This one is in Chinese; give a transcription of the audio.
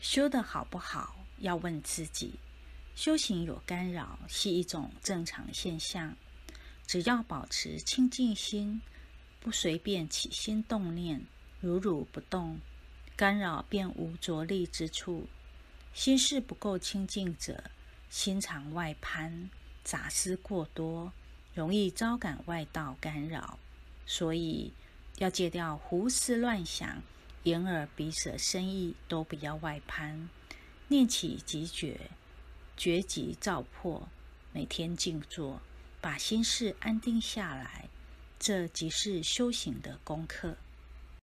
修的好不好，要问自己。修行有干扰是一种正常现象，只要保持清净心，不随便起心动念，如如不动，干扰便无着力之处。心事不够清净者，心常外攀，杂思过多，容易招感外道干扰。所以要戒掉胡思乱想，眼耳鼻舌身意都不要外攀，念起即觉。觉即照破，每天静坐，把心事安定下来，这即是修行的功课。